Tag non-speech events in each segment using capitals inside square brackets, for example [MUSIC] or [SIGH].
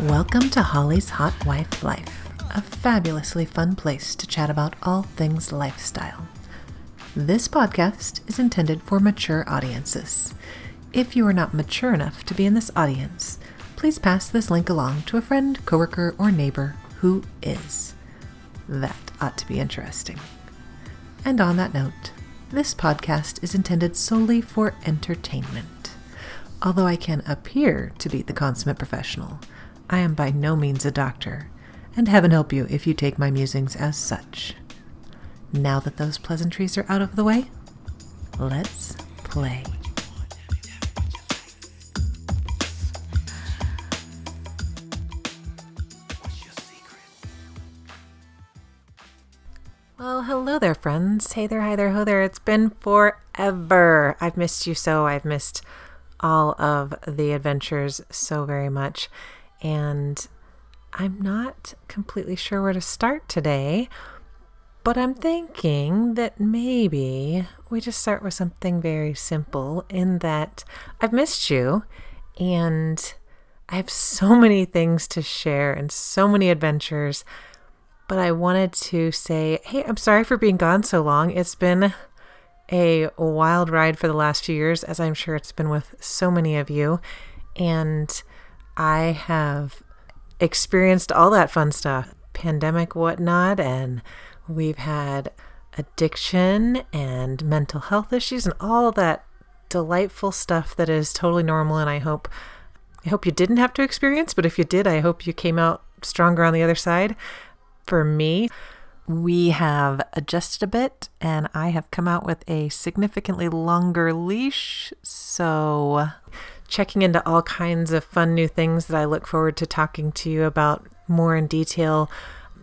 Welcome to Holly's Hot Wife Life, a fabulously fun place to chat about all things lifestyle. This podcast is intended for mature audiences. If you are not mature enough to be in this audience, please pass this link along to a friend, coworker, or neighbor who is. That ought to be interesting. And on that note, this podcast is intended solely for entertainment. Although I can appear to be the consummate professional, I am by no means a doctor, and heaven help you if you take my musings as such. Now that those pleasantries are out of the way, let's play. Well, hello there, friends. Hey there, hi there, ho there. It's been forever. I've missed you so. I've missed all of the adventures so very much. And I'm not completely sure where to start today, but I'm thinking that maybe we just start with something very simple in that I've missed you and I have so many things to share and so many adventures. But I wanted to say, hey, I'm sorry for being gone so long. It's been a wild ride for the last few years, as I'm sure it's been with so many of you. And I have experienced all that fun stuff pandemic, whatnot, and we've had addiction and mental health issues and all that delightful stuff that is totally normal and I hope I hope you didn't have to experience, but if you did, I hope you came out stronger on the other side for me, we have adjusted a bit and I have come out with a significantly longer leash. So, checking into all kinds of fun new things that I look forward to talking to you about more in detail.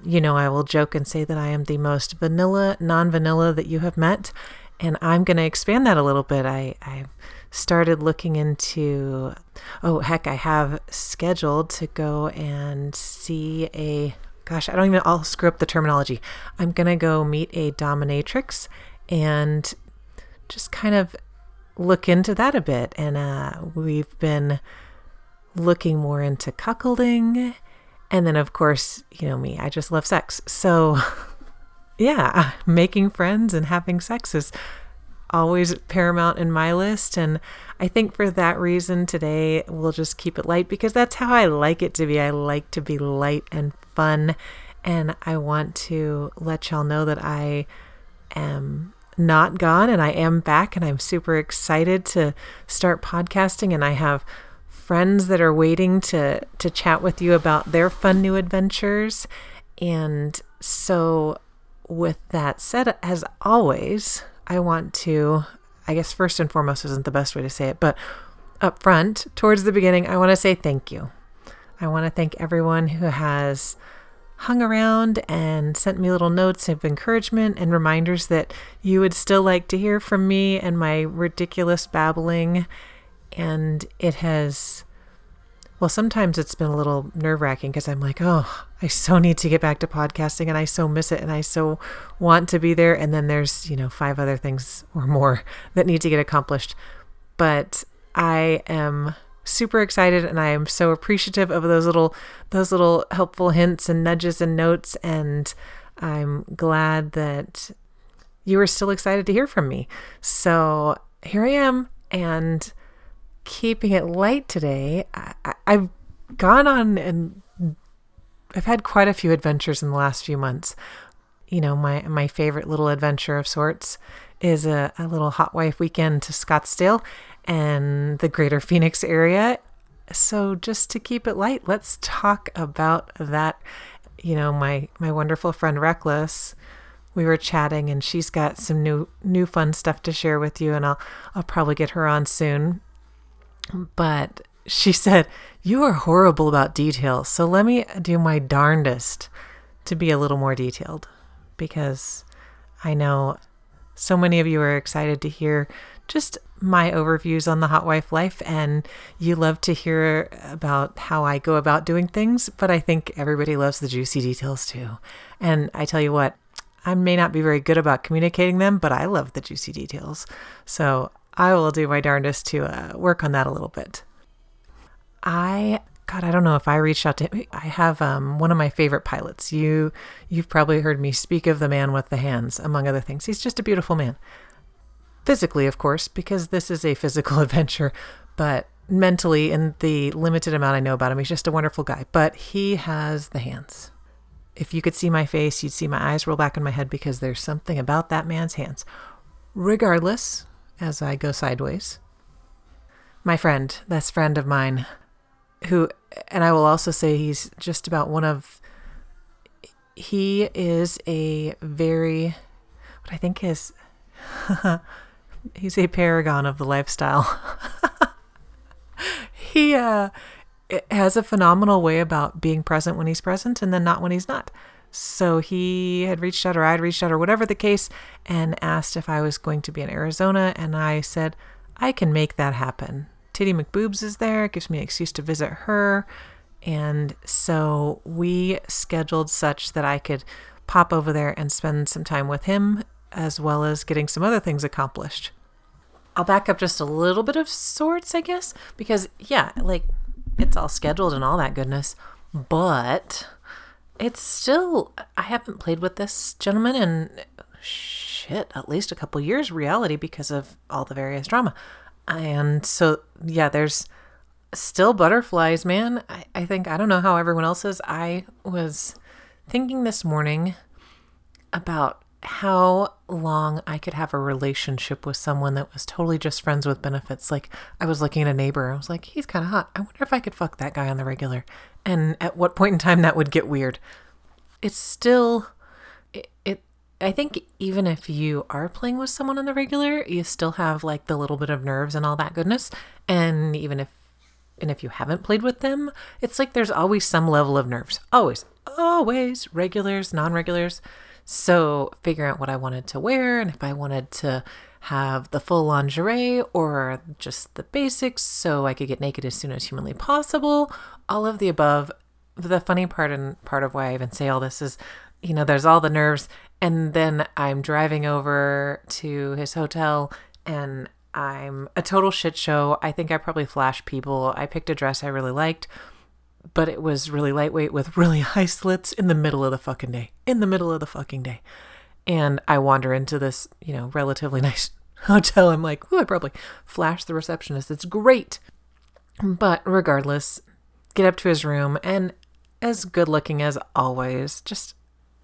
You know, I will joke and say that I am the most vanilla, non vanilla that you have met. And I'm going to expand that a little bit. I, I started looking into, oh, heck, I have scheduled to go and see a gosh, I don't even, I'll screw up the terminology. I'm going to go meet a dominatrix and just kind of look into that a bit. And uh, we've been looking more into cuckolding. And then, of course, you know me, I just love sex. So, [LAUGHS] yeah, making friends and having sex is always paramount in my list. And I think for that reason, today we'll just keep it light because that's how I like it to be. I like to be light and fun. And I want to let y'all know that I am not gone and I am back and I'm super excited to start podcasting and I have friends that are waiting to to chat with you about their fun new adventures. And so with that said as always, I want to I guess first and foremost isn't the best way to say it, but up front towards the beginning, I want to say thank you. I want to thank everyone who has hung around and sent me little notes of encouragement and reminders that you would still like to hear from me and my ridiculous babbling. And it has, well, sometimes it's been a little nerve wracking because I'm like, oh, I so need to get back to podcasting and I so miss it and I so want to be there. And then there's, you know, five other things or more [LAUGHS] that need to get accomplished. But I am super excited and I am so appreciative of those little those little helpful hints and nudges and notes and I'm glad that you are still excited to hear from me. So here I am and keeping it light today. I, have gone on and I've had quite a few adventures in the last few months. You know, my my favorite little adventure of sorts is a, a little hot wife weekend to Scottsdale and the greater Phoenix area. So just to keep it light, let's talk about that. You know, my my wonderful friend Reckless, we were chatting and she's got some new new fun stuff to share with you and I'll I'll probably get her on soon. But she [LAUGHS] said, "You are horrible about details. So let me do my darndest to be a little more detailed because I know so many of you are excited to hear just my overviews on the hot wife life and you love to hear about how I go about doing things, but I think everybody loves the juicy details too. And I tell you what, I may not be very good about communicating them, but I love the juicy details. So I will do my darndest to uh, work on that a little bit. I God, I don't know if I reached out to him. I have um, one of my favorite pilots. You, you've probably heard me speak of the man with the hands, among other things. He's just a beautiful man. Physically, of course, because this is a physical [LAUGHS] adventure, but mentally, in the limited amount I know about him, he's just a wonderful guy. But he has the hands. If you could see my face, you'd see my eyes roll back in my head because there's something about that man's hands. Regardless, as I go sideways, my friend, best friend of mine, who, and I will also say he's just about one of, he is a very, what I think is, [LAUGHS] he's a paragon of the lifestyle. [LAUGHS] he uh, has a phenomenal way about being present when he's present and then not when he's not. So he had reached out, or I'd reached out, or whatever the case, and asked if I was going to be in Arizona. And I said, I can make that happen. Titty McBoobs is there. Gives me an excuse to visit her. And so we scheduled such that I could pop over there and spend some time with him, as well as getting some other things accomplished. I'll back up just a little bit of sorts, I guess, because yeah, like it's all scheduled and all that goodness, but it's still I haven't played with this gentleman in shit at least a couple years reality because of all the various drama, and so yeah, there's still butterflies, man. I, I think I don't know how everyone else is. I was thinking this morning about how long I could have a relationship with someone that was totally just friends with benefits. Like I was looking at a neighbor, I was like, he's kind of hot. I wonder if I could fuck that guy on the regular. And at what point in time that would get weird. It's still it, it I think even if you are playing with someone on the regular, you still have like the little bit of nerves and all that goodness. And even if and if you haven't played with them, it's like there's always some level of nerves. Always. Always regulars, non-regulars so, figuring out what I wanted to wear and if I wanted to have the full lingerie or just the basics so I could get naked as soon as humanly possible, all of the above. The funny part and part of why I even say all this is, you know, there's all the nerves. And then I'm driving over to his hotel and I'm a total shit show. I think I probably flashed people. I picked a dress I really liked but it was really lightweight with really [LAUGHS] high slits in the middle of the fucking day. In the middle of the fucking day. And I wander into this, you know, relatively [LAUGHS] nice hotel. I'm like, oh, I probably flashed the receptionist. It's great. But regardless, get up to his room and as good looking as always, just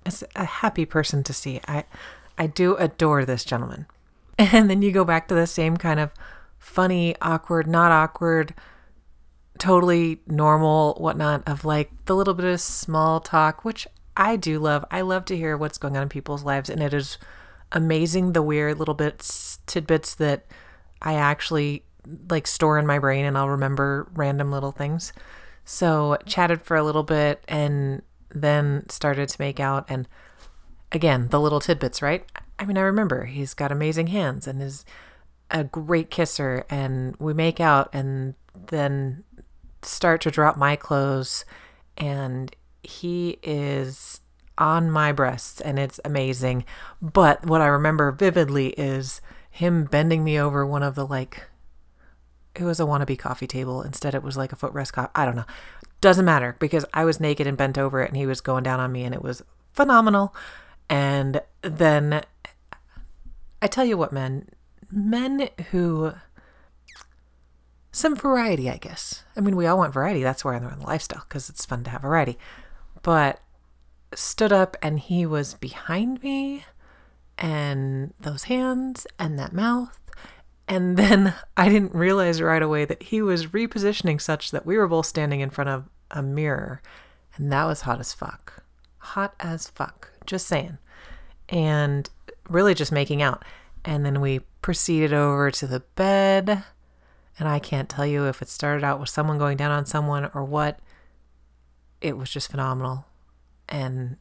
as a happy person to see. I I do adore this gentleman. [LAUGHS] And then you go back to the same kind of funny, awkward, not awkward, totally normal, whatnot, of like the little bit of small talk, which I do love. I love to hear what's going on in people's lives, and it is amazing the weird little bits, tidbits that I actually like store in my brain and I'll remember random little things. So, chatted for a little bit and then started to make out. And again, the little tidbits, right? I mean, I remember he's got amazing hands and is a great kisser. And we make out and then start to drop my clothes and he is on my breasts and it's amazing. But what I remember vividly is him bending me over one of the like it was a wannabe coffee table. Instead it was like a footrest coffee. I don't know. Doesn't matter because I was naked and bent over it and he was going down on me and it was phenomenal. And then I tell you what, men, men who some variety, I guess. I mean, we all want variety. That's why I'm in the lifestyle because it's fun to have variety. But stood up and he was behind me and those hands and that mouth. And [LAUGHS] then I didn't realize right away that he was repositioning such that we were both standing in front of a mirror. And that was hot as fuck. Hot as fuck. Just saying. And really just making out. And then we proceeded over to the bed and I can't tell you if it started out with someone going down on someone or what. It was just phenomenal. And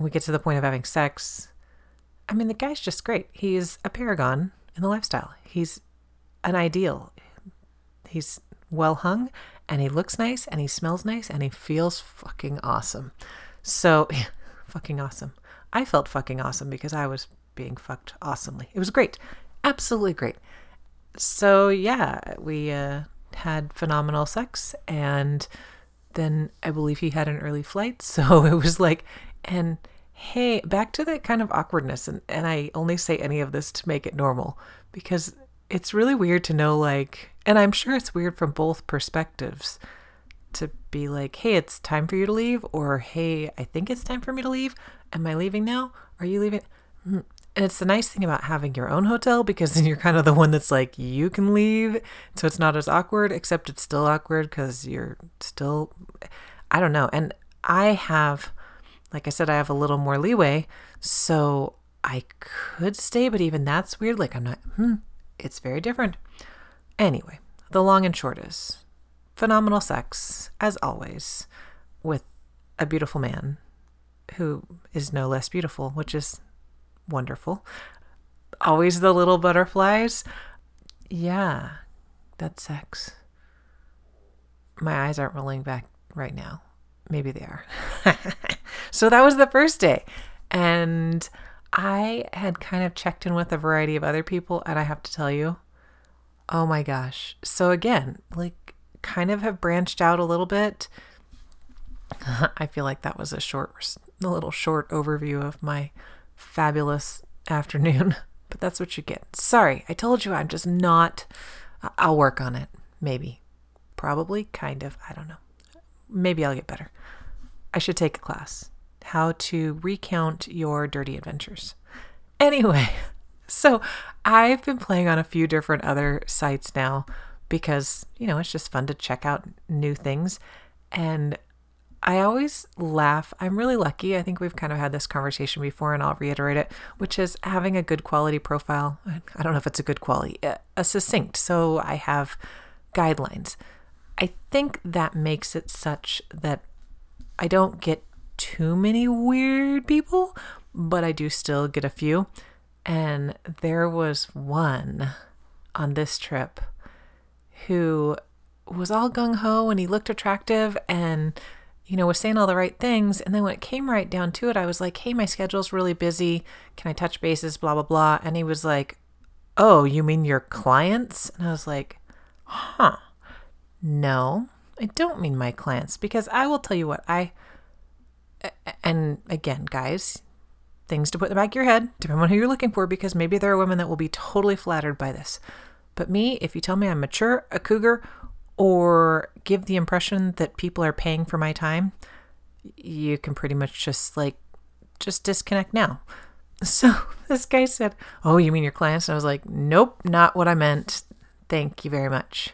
we get to the point of having sex. I mean, the guy's just great. He's a paragon in the lifestyle. He's an ideal. He's well hung and he looks nice and he smells nice and he feels fucking awesome. So, [LAUGHS] fucking awesome. I felt fucking awesome because I was being fucked awesomely. It was great. Absolutely great so yeah, we uh, had phenomenal sex, and then I believe he had an early flight. [LAUGHS] So it was like, and hey, back to that kind of awkwardness. And, and I only say any of this to make it normal because it's really weird to know, like, and I'm sure it's weird from both perspectives to be like, hey, it's time for you to leave, or hey, I think it's time for me to leave. Am I leaving now? Are you leaving? And it's the nice thing about having your own hotel because then [LAUGHS] you're kind of the one that's like, you can leave. So it's not as awkward, except it's still awkward because you're still, I don't know. And I have, like I said, I have a little more leeway. So I could stay, but even that's weird. Like, I'm not, hmm, it's very different. Anyway, the long and short is phenomenal sex, as always, with a beautiful man who is no less beautiful, which is wonderful. Always the little butterflies. Yeah, that's sex. My eyes aren't rolling back right now. Maybe they are. [LAUGHS] so that was the first day. And I had kind of checked in with a variety of other people, and I have to tell you, oh my gosh. So, again, like, kind of have branched out a little bit. [LAUGHS] I feel like that was a short, a little short overview of my fabulous afternoon, [LAUGHS] but that's what you get. Sorry, I told you I'm just not. I'll work on it. Maybe. Probably. Kind of. I don't know. Maybe I'll get better. I should take a class how to recount your dirty adventures. Anyway, [LAUGHS] so I've been playing on a few different other sites now because, you know, it's just fun to check out new things. And I always laugh. I'm really lucky. I think we've kind of had this conversation before, and I'll reiterate it, which is having a good quality profile. [LAUGHS] I don't know if it's a good quality, uh, a succinct. So I have guidelines. I think that makes it such that I don't get too many weird people, but I do still get a few. And there was one on this trip who was all gung ho and he looked attractive and, you know, was saying all the right things. And then when it came right down to it, I was like, hey, my schedule's really busy. Can I touch bases? Blah, blah, blah. And he was like, oh, you mean your clients? And I was like, huh. No, I don't mean my clients because I will tell you what, I and again, guys, things to put in the back of your head, depending on who you're looking for, because maybe there are women that will be totally flattered by this. But me, if you tell me I'm mature, a cougar, or give the impression that people are paying for my time, you can pretty much just like just disconnect now. [LAUGHS] So this guy said, Oh, you mean your clients? And I was like, Nope, not what I meant. Thank you very much.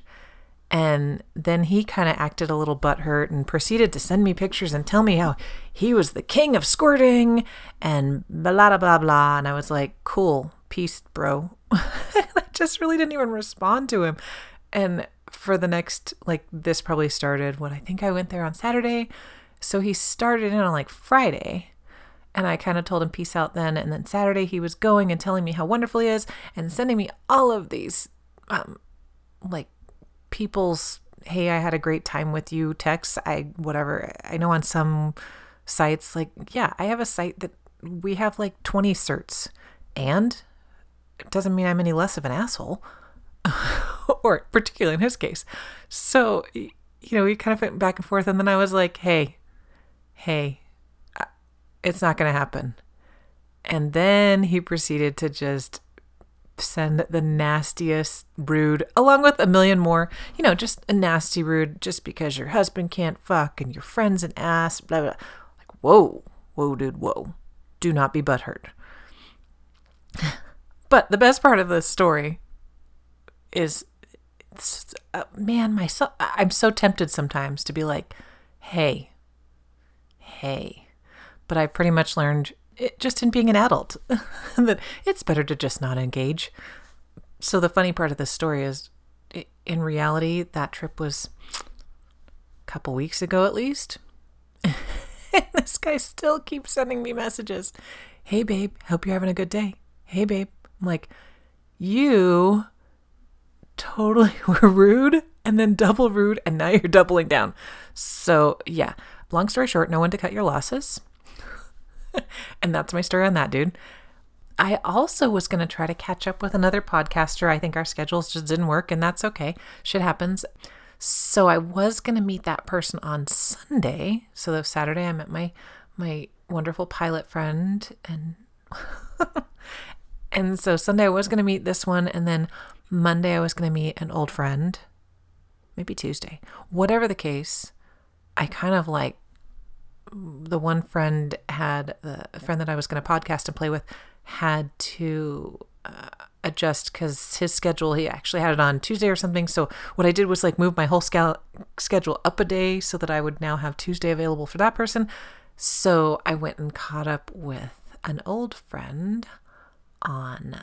And then he kind of acted a little butthurt and proceeded to send me pictures and tell me how he was the king of squirting and blah, blah, blah, blah. And I was like, cool, peace, bro. [LAUGHS] I just really didn't even respond to him. And for the next, like, this probably started when I think I went there on Saturday. So he started in on like Friday. And I kind of told him peace out then. And then Saturday he was going and telling me how wonderful he is and sending me all of these, um, like, people's hey i had a great time with you texts i whatever i know on some sites like yeah i have a site that we have like 20 certs and it doesn't mean i'm any less of an asshole [LAUGHS] or particularly in his case. So you know we kind of went back and forth and then i was like hey hey it's not going to happen. And then he proceeded to just send the nastiest rude along with a million more you know just a nasty rude just because your husband can't fuck and your friend's an ass blah blah like whoa whoa dude whoa. Do not be butthurt. [LAUGHS] But the best part of this story is uh, man my so, i'm so tempted sometimes to be like hey hey but i pretty much learned it, just in being an adult [LAUGHS] that it's better to just not engage. So the funny part of this story is in reality that trip was a couple weeks ago at least. [LAUGHS] and this guy still keeps sending me messages. Hey babe, hope you're having a good day. Hey babe. I'm like, you totally [LAUGHS] were rude and then double rude and now you're doubling down. So, yeah, long story short, no one to cut your losses. [LAUGHS] and that's my story on that, dude. I also was going to try to catch up with another podcaster. I think our schedules just didn't work, and that's okay. Shit happens. So I was going to meet that person on Sunday. So that Saturday I met my my wonderful pilot friend and [LAUGHS] and so Sunday I was going to meet this one and then Monday I was going to meet an old friend. Maybe Tuesday. Whatever the case, I kind of like the one friend had the friend that I was going to podcast and play with had to uh, adjust because his schedule he actually had it on Tuesday or something. So what I did was like move my whole scal- schedule up a day so that I would now have Tuesday available for that person. So I went and caught up with an old friend on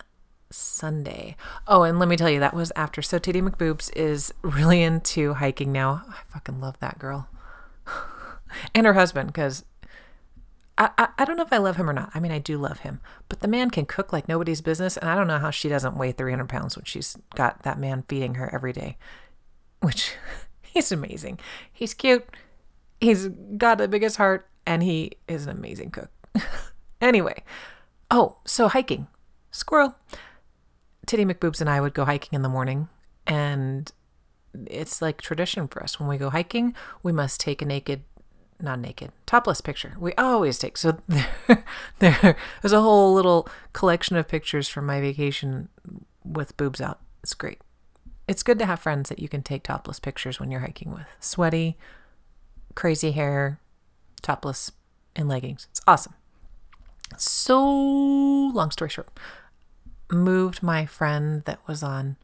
Sunday. Oh, and let me tell you, that was after. So Titty McBoobs is really into hiking now. I fucking love that girl. [LAUGHS] and her husband, because I, I, I don't know if I love him or not. I mean, I do love him, but the man can cook like nobody's business. And I don't know how she doesn't weigh 300 pounds when she's got that man feeding her every day, which [LAUGHS] he's amazing. He's cute. He's got the biggest heart and he is an amazing cook. [LAUGHS] anyway, oh, so hiking, squirrel. Titty McBoobs and I would go hiking in the morning, and it's like tradition for us. When we go hiking, we must take a naked, not naked, topless picture. We always take. So there, [LAUGHS] there, there's a whole little collection of pictures from my vacation with boobs out. It's great. It's good to have friends that you can take topless pictures when you're hiking with. Sweaty, crazy hair, topless, in leggings. It's awesome. So, long story short, moved my friend that was on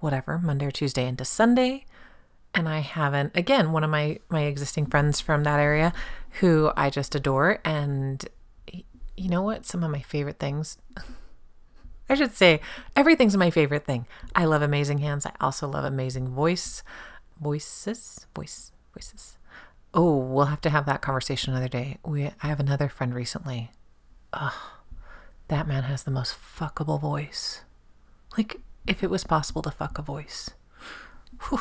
whatever, Monday or Tuesday into Sunday. And I haven't, again, one of my, my existing friends from that area who I just adore. And you know what? Some of my favorite things, [LAUGHS] I should say, everything's my favorite thing. I love amazing hands. I also love amazing voice, voices, voice, voices. Oh, we'll have to have that conversation another day. We, I have another friend recently. Ugh that man has the most fuckable voice. Like, if it was possible to fuck a voice. Whew.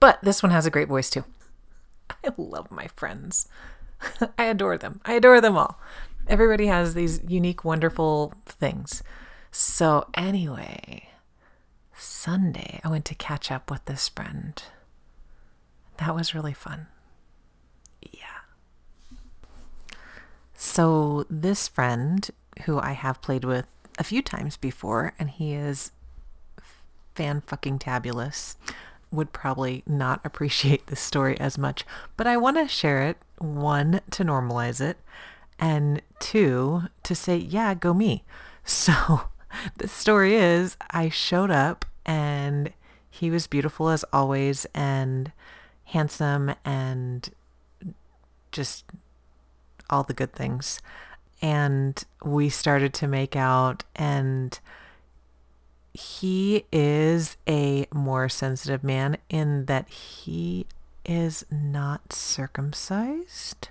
But this one has a great voice too. [LAUGHS] I love my friends. [LAUGHS] I adore them. I adore them all. Everybody has these unique, wonderful things. So, anyway, Sunday, I went to catch up with this friend. That was really fun. Yeah. So, this friend who I have played with a few times before, and he is fan fucking tabulous. Would probably not [LAUGHS] appreciate this story as much, but I want to share it. One, to normalize it, and two, to say, yeah, go me. [LAUGHS] So the story is I showed up and he was beautiful as always and handsome and just all the good things and we started to make out and he is a more sensitive man in that he is not circumcised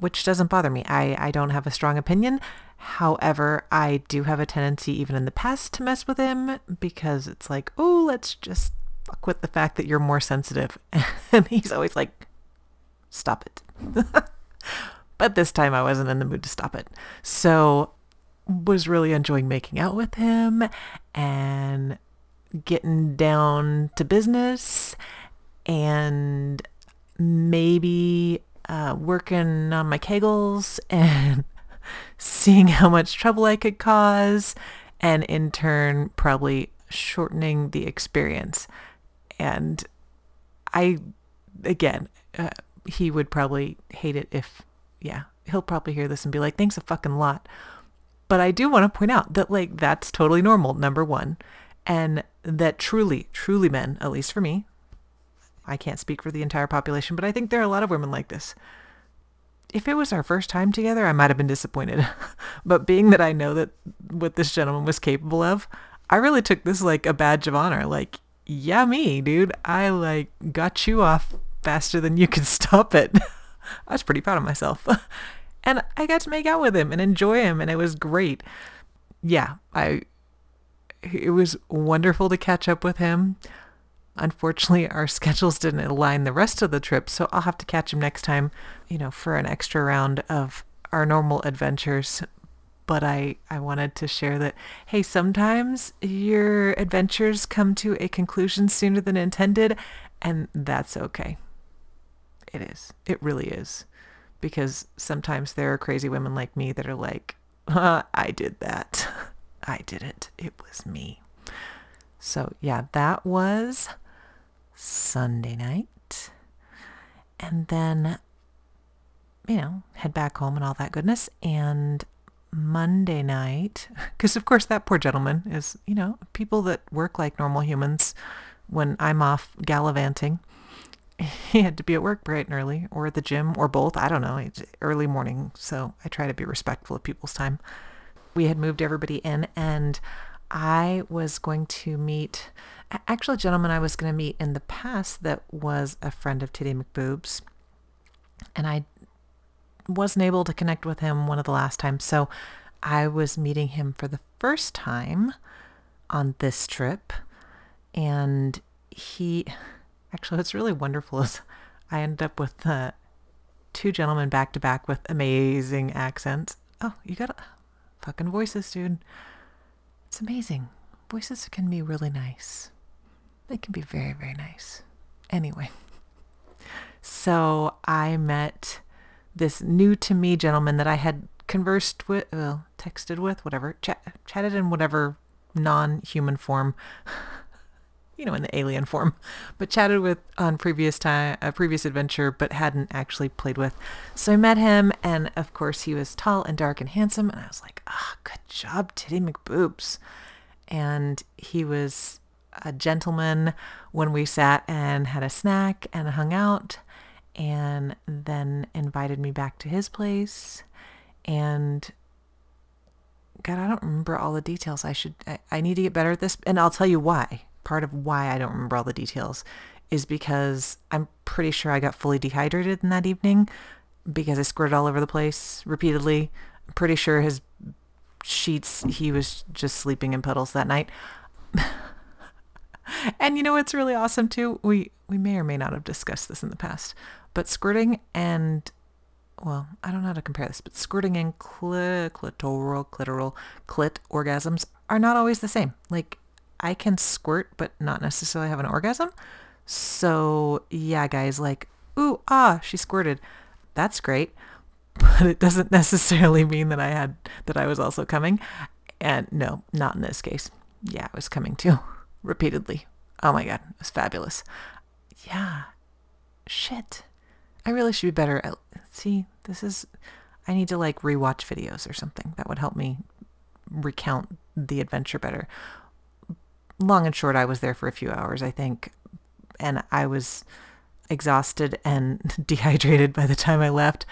which doesn't bother me. I, I don't have a strong opinion. However i do have a tendency even in the past to mess with him because it's like oh let's just fuck with the fact that you're more sensitive. [LAUGHS] And he's always like stop it [LAUGHS] But this time I wasn't in the mood to stop it. So was really enjoying making out with him and getting down to business and maybe uh, working on my kegels and [LAUGHS] seeing how much trouble I could cause and in turn probably shortening the experience. And I, again, uh, he would probably hate it if yeah, he'll probably hear this and be like, thanks a fucking lot. But I do want to point out that, like, that's totally normal, number one. And that truly, truly men, at least for me, I can't speak for the entire population, but I think there are a lot of women like this. If it was our first time together, I might have been disappointed. [LAUGHS] but being that I know that what this gentleman was capable of, I really took this like a badge of honor. Like, yeah, me, dude. I like got you off faster than you could stop it. [LAUGHS] I was pretty proud of myself. [LAUGHS] and I got to make out with him and enjoy him and it was great. Yeah, I it was wonderful to catch up with him. Unfortunately, our [LAUGHS] schedules didn't align the rest of the trip, so I'll have to catch him next time, you know, for an extra round of our normal adventures. but I, I wanted to share that, hey, sometimes your adventures come to a conclusion sooner than intended, and that's okay. It is. It really is. Because sometimes there are crazy women like me that are like, uh, I did that. [LAUGHS] I did it. It was me. So, yeah, that was Sunday night. And then, you know, head back home and all that goodness. And Monday night, [LAUGHS] because of course that poor gentleman is, you know, people that work like normal humans when I'm off gallivanting. [LAUGHS] He had to be at work bright and early or at the gym or both. I don't know. It's early morning. So I try to be respectful of people's time. We had moved everybody in and I was going to meet, actually a gentleman I was going to meet in the past that was a friend of Titty McBoobs. And I wasn't able to connect with him one of the last times. So I was meeting him for the first time on this trip. And he, actually, what's really wonderful is I ended up with uh, two gentlemen back to back with amazing accents. Oh, you got fucking voices, dude. It's amazing. Voices can be really nice. They can be very, very nice. Anyway, so I met this new to me gentleman that I had conversed with, well, texted with, whatever, chat, chatted in whatever non-human form, you know, in the alien form, [LAUGHS] but chatted with on previous time, a previous adventure, but hadn't actually played with. So I met him, and of course he was tall and dark and handsome, and I was like, ah, oh, good job, Titty McBoobs. And he was a gentleman when we sat and had a snack and hung out and then invited me back to his place and god i don't remember all the details i should I, I, need to get better at this and i'll tell you why part of why i don't remember all the details is because i'm pretty sure i got fully dehydrated in that evening because i squirted all over the place repeatedly. I'm pretty sure his sheets he was just sleeping in puddles that night. [LAUGHS] And you know what's really awesome too? We we may or may not have discussed this in the past but squirting and, well, I don't know how to compare this, but squirting and cl- clitoral, clitoral, clit orgasms are not always the same. Like, I can squirt, but not necessarily have an orgasm. So, yeah, guys, like, ooh, ah, she squirted. That's great. [LAUGHS] But it doesn't necessarily mean that I had, that I was also coming. And no, not in this case. Yeah, I was coming too, [LAUGHS] repeatedly. Oh my God, it was fabulous. Yeah. Shit. I really should be better at, see, this is, I need to like rewatch videos or something. That would help me recount the adventure better. Long and short, I was there for a few hours, I think, and I was exhausted and [LAUGHS] dehydrated by the time I left.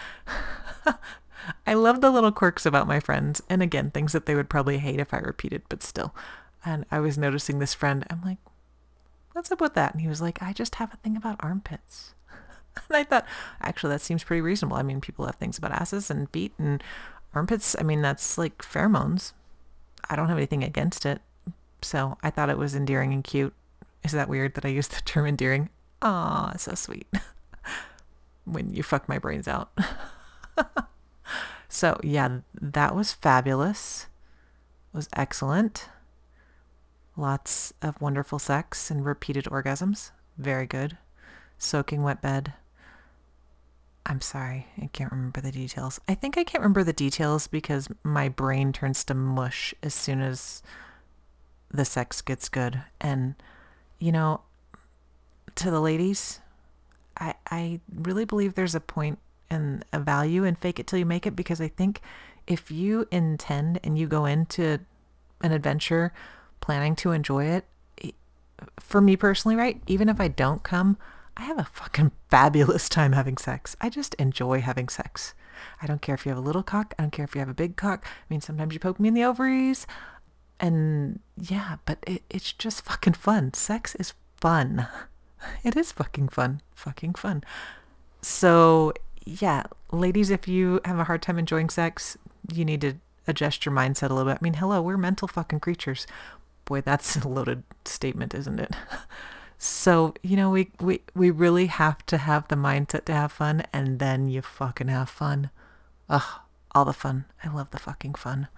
[LAUGHS] I love the little quirks about my friends, and again, things that they would probably hate if I repeated, but still. And I was noticing this friend, I'm like, what's up with that? And he was like, I just have a thing about armpits. [LAUGHS] And I thought, actually, that seems pretty reasonable. I mean, people have things about asses and feet and armpits. I mean, that's like pheromones. I don't have anything against it. So I thought it was endearing and cute. Is that weird that I used the term endearing? Aw, so sweet. [LAUGHS] when you fuck my brains out. [LAUGHS] so yeah, that was fabulous. It was excellent. Lots of wonderful sex and repeated orgasms. Very good. Soaking wet bed. I'm sorry, I can't remember the details. I think I can't remember the details because my brain turns to mush as soon as the sex gets good. And, you know, to the ladies, I, I really believe there's a point and a value in fake it till you make it because I think if you intend and you go into an adventure planning to enjoy it, for me personally, right, even if I don't come, I have a fucking fabulous time having sex. I just enjoy having sex. I don't care if you have a little cock. I don't care if you have a big cock. I mean, sometimes you poke me in the ovaries. And yeah, but it, it's just fucking fun. Sex is fun. [LAUGHS] It is fucking fun. Fucking fun. So yeah, ladies, if you have a hard time enjoying sex, you need to adjust your mindset a little bit. I mean, hello, we're mental fucking creatures. Boy, that's [LAUGHS] a loaded statement, isn't it? [LAUGHS] So, you know, we, we, we really have to have the mindset to have fun and then you fucking have fun. Ugh, all the fun. I love the fucking fun.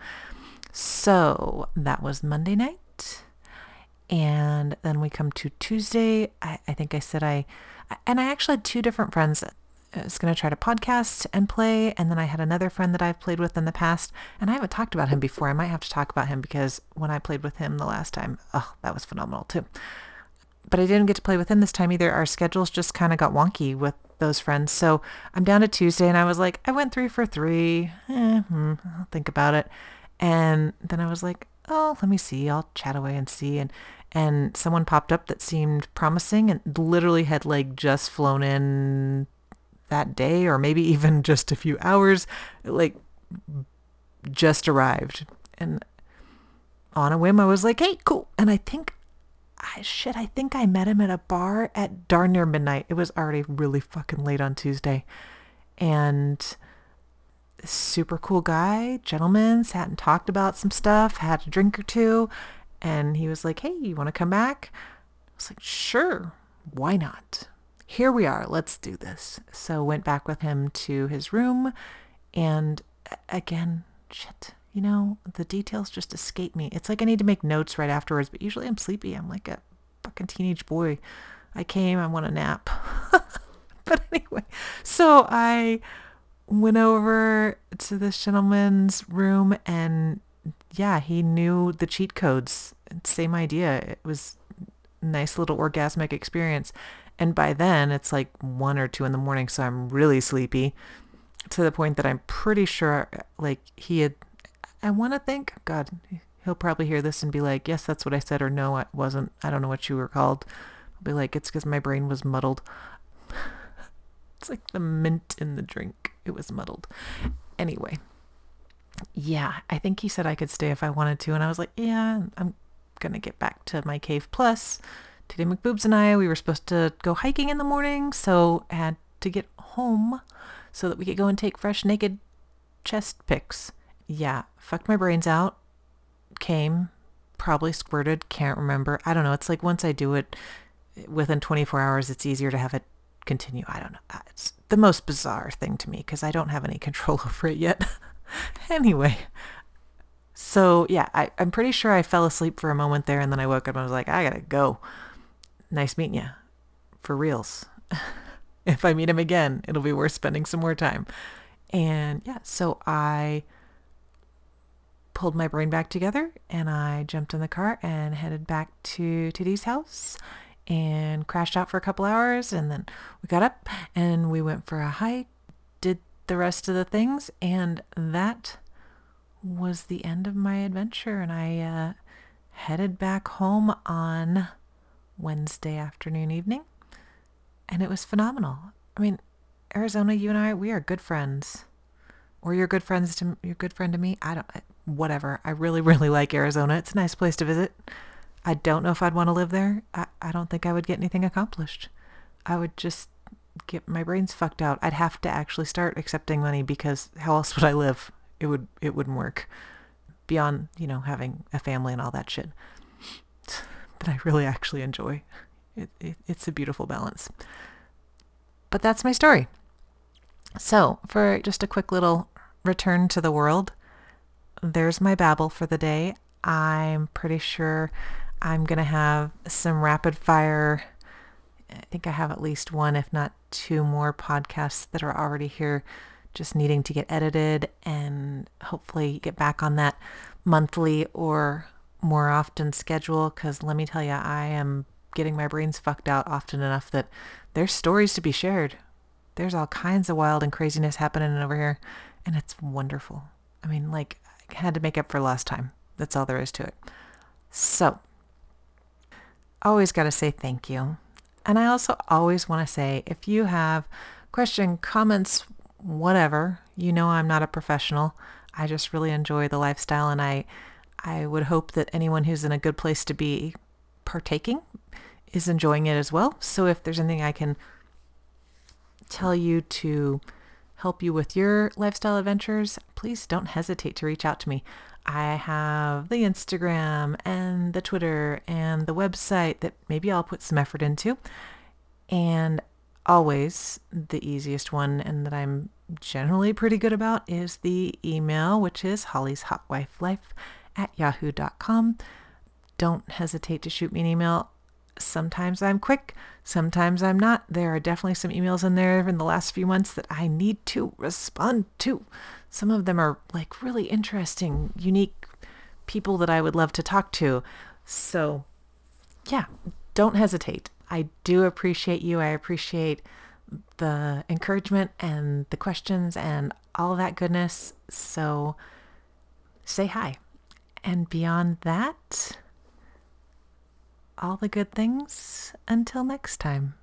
So that was Monday night. And then we come to Tuesday. I, I think I said I, and I actually had two different friends I was going to try to podcast and play. And then I had another friend that I've played with in the past. And I haven't talked about him before. I might have to talk about him because when I played with him the last time, oh, that was phenomenal too. But I didn't get to play with him this time either. Our schedules just kind of got wonky with those friends. So I'm down to Tuesday and I was like, I went three for three. Eh, hmm, I'll think about it. And then I was like, oh, let me see. I'll chat away and see. And and someone popped up that seemed promising and literally had like just flown in that day or maybe even [LAUGHS] just a few hours, like just arrived. And on a whim, I was like, hey, cool. And I think I shit, I think I met him at a bar at darn near midnight. It was already really fucking late on Tuesday. And super cool guy, gentleman, sat and talked about some stuff, had a drink or two, and he was like, Hey, you want to come back? I was like, Sure, why not? Here we are, let's do this. So went back with him to his room, and again, shit, you know, the details just escape me. It's like I need to make notes right afterwards, but usually I'm sleepy. I'm like a fucking teenage boy. I came, I want a nap. [LAUGHS] but anyway, so I went over to this gentleman's room and yeah, he knew the cheat codes. Same idea. It was nice little orgasmic experience. And by then it's like one or two in the morning, so I'm really sleepy to the point that I'm pretty sure like he had I want to think, God, he'll probably hear this and be like, yes, that's what I said, or no, I wasn't. I don't know what you were called. I'll be like, it's because my brain was muddled. It's like the mint in the drink. It was muddled. Anyway, yeah, I think he said I could stay if I wanted to. And I was like, yeah, I'm going to get back to my cave plus. Titty McBoobs and I, we were supposed to go hiking in the morning, so I had to get home so that we could go and take fresh naked chest pics yeah, fucked my brains out. Came, probably squirted, can't remember. I don't know. It's like once I do it within 24 hours, it's easier to have it continue. I don't know. Uh, it's the most bizarre thing to me because I don't have any control [LAUGHS] over it yet. [LAUGHS] anyway, so yeah, I, I'm pretty sure I fell asleep for a moment there and then I woke up and I was like, I gotta go. Nice meeting you. For reals. [LAUGHS] if I meet him again, it'll be worth spending some more time. And yeah, so I pulled my brain back together and I jumped in the car and headed back to Titty's house and crashed out for a couple hours and then we got up and we went for a hike, did the rest of the things and that was the end of my adventure and I uh, headed back home on Wednesday afternoon evening and it was phenomenal. I mean, Arizona, you and I, we are good friends or you're good friends to you're good friend to me. I don't whatever. I really [LAUGHS] really like Arizona. It's a nice place to visit. I don't know if I'd want to live there. I, I don't think I would get anything accomplished. I would just get my brains fucked out. I'd have to actually start accepting money because how else would I live? It would it wouldn't work. Beyond, you know, having a family and all that shit. But I really actually enjoy. It, it it's a beautiful balance. But that's my story. So, for just a quick little return to the world, there's my babble for the day. I'm pretty sure I'm going to have some rapid fire. I think I have at least one, if not two more podcasts that are already here, just needing to get edited and hopefully get back on that monthly or more often schedule. Because let me tell you, I am getting my brains fucked out often enough that there's stories to be shared there's all kinds of wild and craziness happening over here, and it's wonderful. I mean, like, I had to make up for last time. That's all there is to it. So, always got to say thank you. And I also always want to say if you have question, comments, whatever, you know I'm not a professional. I just really enjoy the lifestyle and I I would hope that anyone who's in a good place to be partaking is enjoying it as well. So if there's anything I can tell you to help you with your lifestyle adventures, please don't hesitate to reach out to me. I have the Instagram and the Twitter and the website that maybe I'll put some effort into. And always the easiest one and that I'm generally pretty good about is the email, which is Holly's Hot Wife Life at yahoo.com. Don't hesitate to shoot me an email. Sometimes I'm quick, sometimes I'm not. There are definitely some emails in there in the last few months that I need to respond to. Some of them are like really interesting, unique people that I would love to talk to. So, yeah, don't hesitate. I do appreciate you. I appreciate the encouragement and the questions and all that goodness. So, say hi. And beyond that, all the good things until next time.